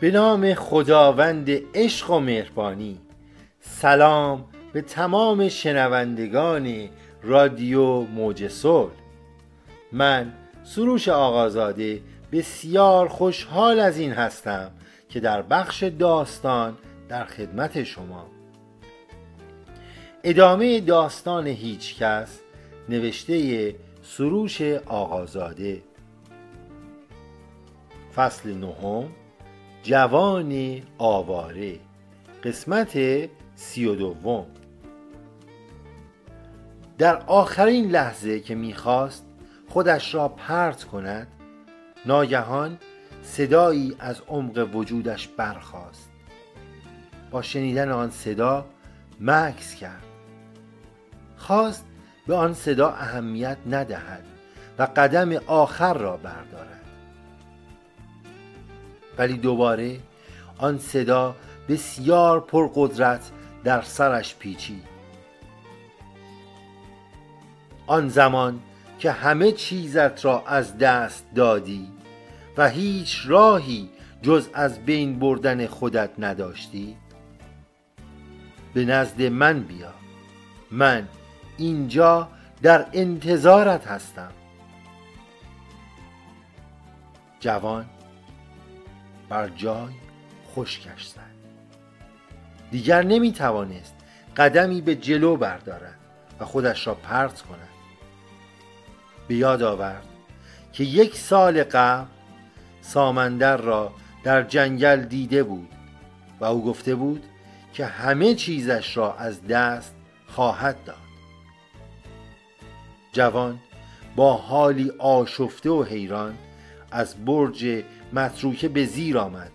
به نام خداوند عشق و مهربانی. سلام به تمام شنوندگان رادیو موج صلح. من سروش آقازاده بسیار خوشحال از این هستم که در بخش داستان در خدمت شما. ادامه داستان هیچکس نوشته سروش آقازاده. فصل نهم جوان آواره. قسمت سی و دوم. در آخرین لحظه که می‌خواست خودش را پرت کند ناگهان صدایی از عمق وجودش برخاست. با شنیدن آن صدا مکس کرد. خواست به آن صدا اهمیت ندهد و قدم آخر را بردارد. ولی دوباره آن صدا بسیار پرقدرت در سرش پیچید. آن زمان که همه چیزت را از دست دادی و هیچ راهی جز از بین بردن خودت نداشتی؟ به نزد من بیا. من اینجا در انتظارت هستم. جوان بر جای خشکش زد. دیگر نمی توانست قدمی به جلو بردارد و خودش را پرت کند. به یاد آورد که یک سال قبل سامندر را در جنگل دیده بود و او گفته بود که همه چیزش را از دست خواهد داد. جوان با حالی آشفته و حیران از برج متروکه به زیر آمد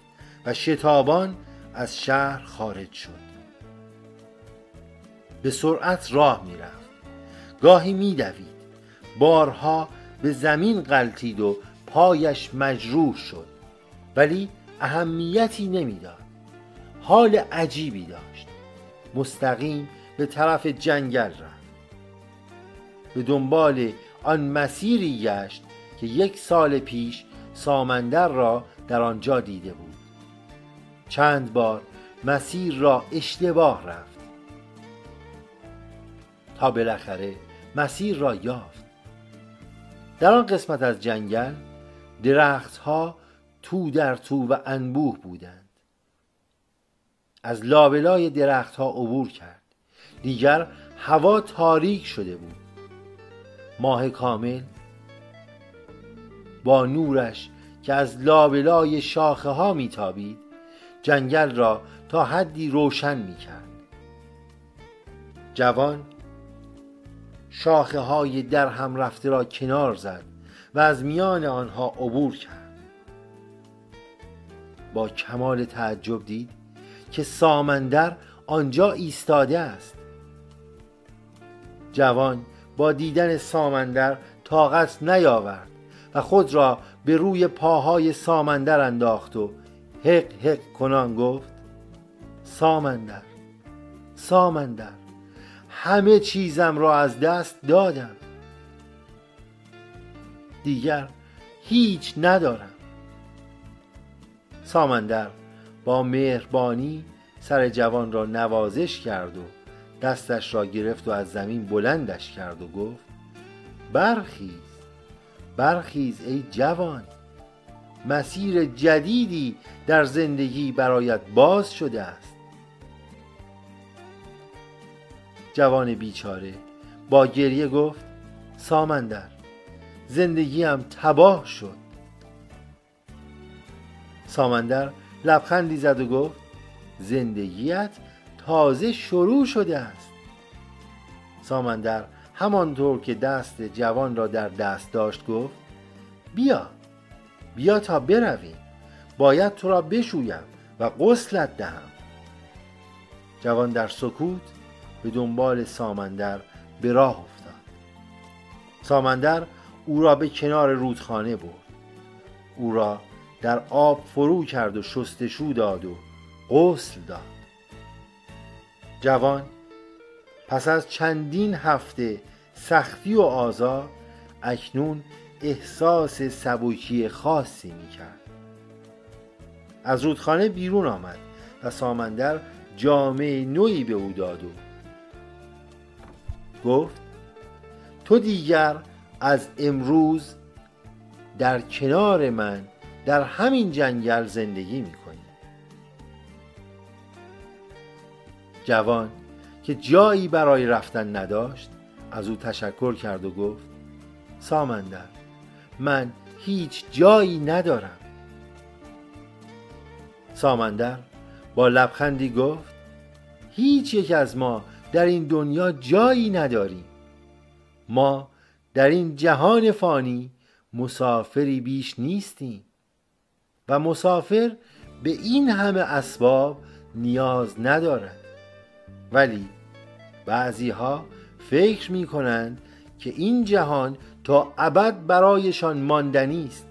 و شتابان از شهر خارج شد. به سرعت راه می‌رفت. گاهی میدوید. بارها به زمین غلطید و پایش مجروح شد. ولی اهمیتی نمی‌داد. حال عجیبی داشت. مستقیم به طرف جنگل رفت. به دنبال آن مسیری گشت که یک سال پیش سامندر را در آنجا دیده بود. چند بار مسیر را اشتباه رفت. تا بالاخره مسیر را یافت. در آن قسمت از جنگل درختها تو در تو و انبوه بودند. از لابلای درختها عبور کرد. دیگر هوا تاریک شده بود. ماه کامل با نورش که از لابلای شاخه ها میتابید جنگل را تا حدی روشن می‌کرد جوان شاخه های در هم رفته را کنار زد و از میان آنها عبور کرد. با کمال تعجب دید که سامندر آنجا ایستاده است. جوان با دیدن سامندر طاقت نیاورد. و خود را به روی پاهای سامندر انداخت و حق حق کنان گفت سامندر سامندر همه چیزم را از دست دادم. دیگر هیچ ندارم. سامندر با مهربانی سر جوان را نوازش کرد و دستش را گرفت و از زمین بلندش کرد و گفت برخیز برخیز ای جوان. مسیر جدیدی در زندگی برایت باز شده است. جوان بیچاره با گریه گفت سامندر زندگیم تباه شد. سامندر لبخندی زد و گفت زندگیت تازه شروع شده است. سامندر همانطور که دست جوان را در دست داشت گفت بیا بیا تا برویم. باید تو را بشویم و غسلت دهم. جوان در سکوت به دنبال سامندر به راه افتاد. سامندر او را به کنار رودخانه برد. او را در آب فرو کرد و شستشو داد و غسل داد. جوان پس از چندین هفته سختی و آزار اکنون احساس سبکی خاصی می کرد از رودخانه بیرون آمد و سامندر جامعه نوعی به او داد و گفت تو دیگر از امروز در کنار من در همین جنگل زندگی می‌کنی. جوان که جایی برای رفتن نداشت از او تشکر کرد و گفت سامندر من هیچ جایی ندارم. سامندر با لبخندی گفت هیچ یک از ما در این دنیا جایی نداریم. ما در این جهان فانی مسافری بیش نیستیم و مسافر به این همه اسباب نیاز ندارد. ولی بعضی ها فکر می کنند که این جهان تا ابد برایشان ماندنی است.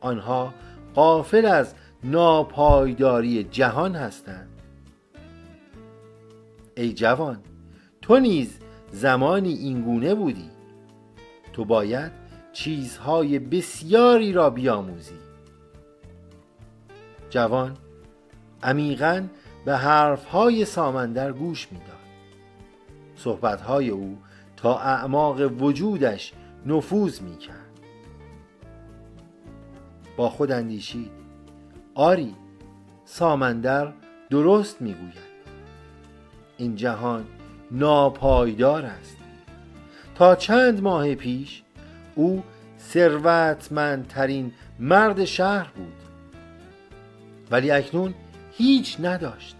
آنها قافل از ناپایداری جهان هستند. ای جوان تو نیز زمانی اینگونه بودی. تو باید چیزهای بسیاری را بیاموزی. جوان عمیقا به حرفهای سامندر گوش می‌داد. صحبتهای او تا اعماق وجودش نفوذ می‌کرد. با خود اندیشید آری سامندر درست می‌گوید. این جهان ناپایدار است. تا چند ماه پیش او ثروتمندترین مرد شهر بود. ولی اکنون هیچ نداشت.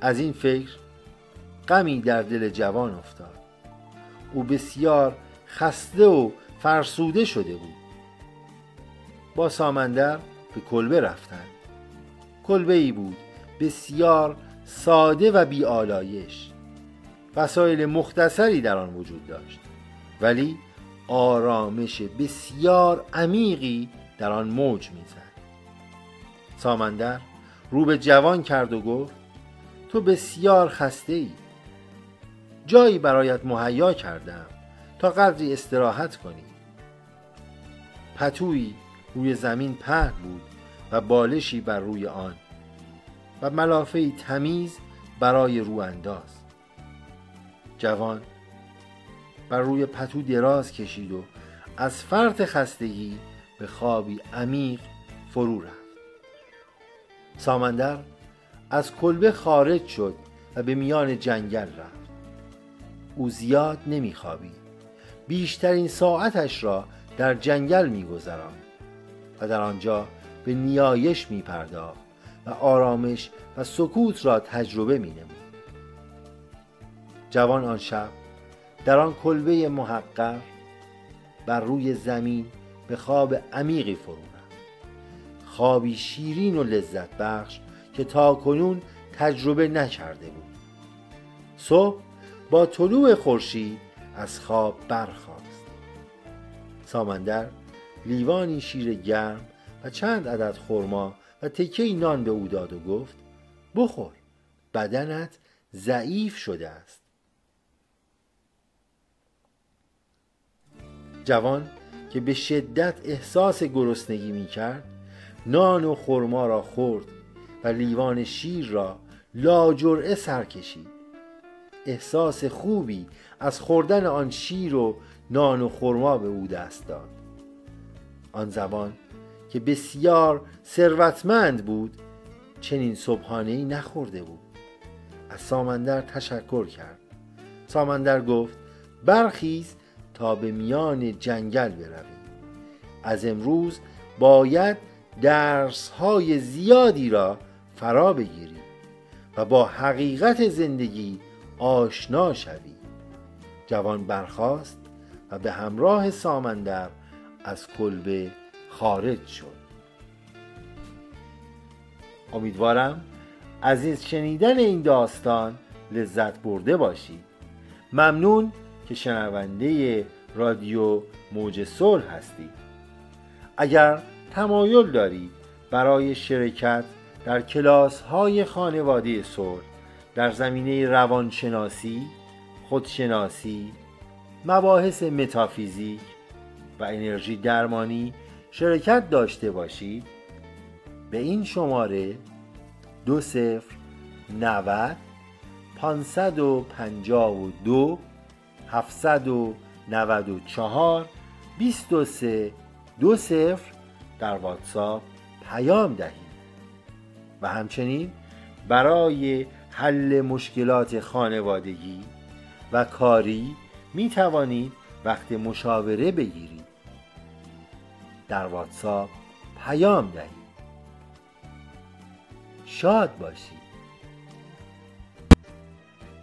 از این فکر غمی در دل جوان افتاد. او بسیار خسته و فرسوده شده بود. با سامندر به کلبه رفتند. کلبه ای بود بسیار ساده و بیالایش وسایل مختصری در آن وجود داشت. ولی آرامش بسیار عمیقی در آن موج می‌زد. سامندر رو به جوان کرد و گفت تو بسیار خسته ای جایی برایت مهیا کردم تا قدری استراحت کنی. پتویی روی زمین پهن بود و بالشی بر روی آن و ملافه تمیز برای رو انداز. جوان بر روی پتو دراز کشید و از فرط خستگی به خوابی عمیق فرو رفت. سامندر از کلبه خارج شد و به میان جنگل رفت. او زیاد نمیخوابید. بیشترین ساعتش را در جنگل میگذراند و در آنجا به نیایش میپرداخت و آرامش و سکوت را تجربه مینمود. جوان آن شب در آن کلبه محقر بر روی زمین به خواب عمیقی فرو رفت. خوابی شیرین و لذت بخش که تا کنون تجربه نکرده بود. صبح با طلوع خورشید از خواب برخاست. سامندر لیوانی شیر گرم و چند عدد خرما و تکه نان به او داد و گفت بخور بدنت ضعیف شده است. جوان که به شدت احساس گرسنگی می کرد نان و خرما را خورد و لیوان شیر را لاجرعه سر کشید. احساس خوبی از خوردن آن شیر و نان و خرما به او دست داد. آن زمان که بسیار ثروتمند بود چنین صبحانه ای نخورده بود. از سامندر تشکر کرد. سامندر گفت برخیز تا به میان جنگل برویم. از امروز باید درس های زیادی را فرا بگیری و با حقیقت زندگی آشنا شوی. جوان برخاست و به همراه سامندر از کلبه خارج شد. امیدوارم از این شنیدن این داستان لذت برده باشید. ممنون که شنونده رادیو موج صلح هستید. اگر تمایل دارید برای شرکت در کلاس های خانواده صلح در زمینه روانشناسی، خودشناسی، مباحث متافیزیک و انرژی درمانی شرکت داشته باشید به این شماره دو صفر نود پانصد و پنجاه و دو هفتصد و نود و چهار بیست و سه دو صفر در واتساپ پیام دهید و همچنین برای حل مشکلات خانوادگی و کاری می توانید وقت مشاوره بگیرید. در واتساپ پیام دهید شاد باشید.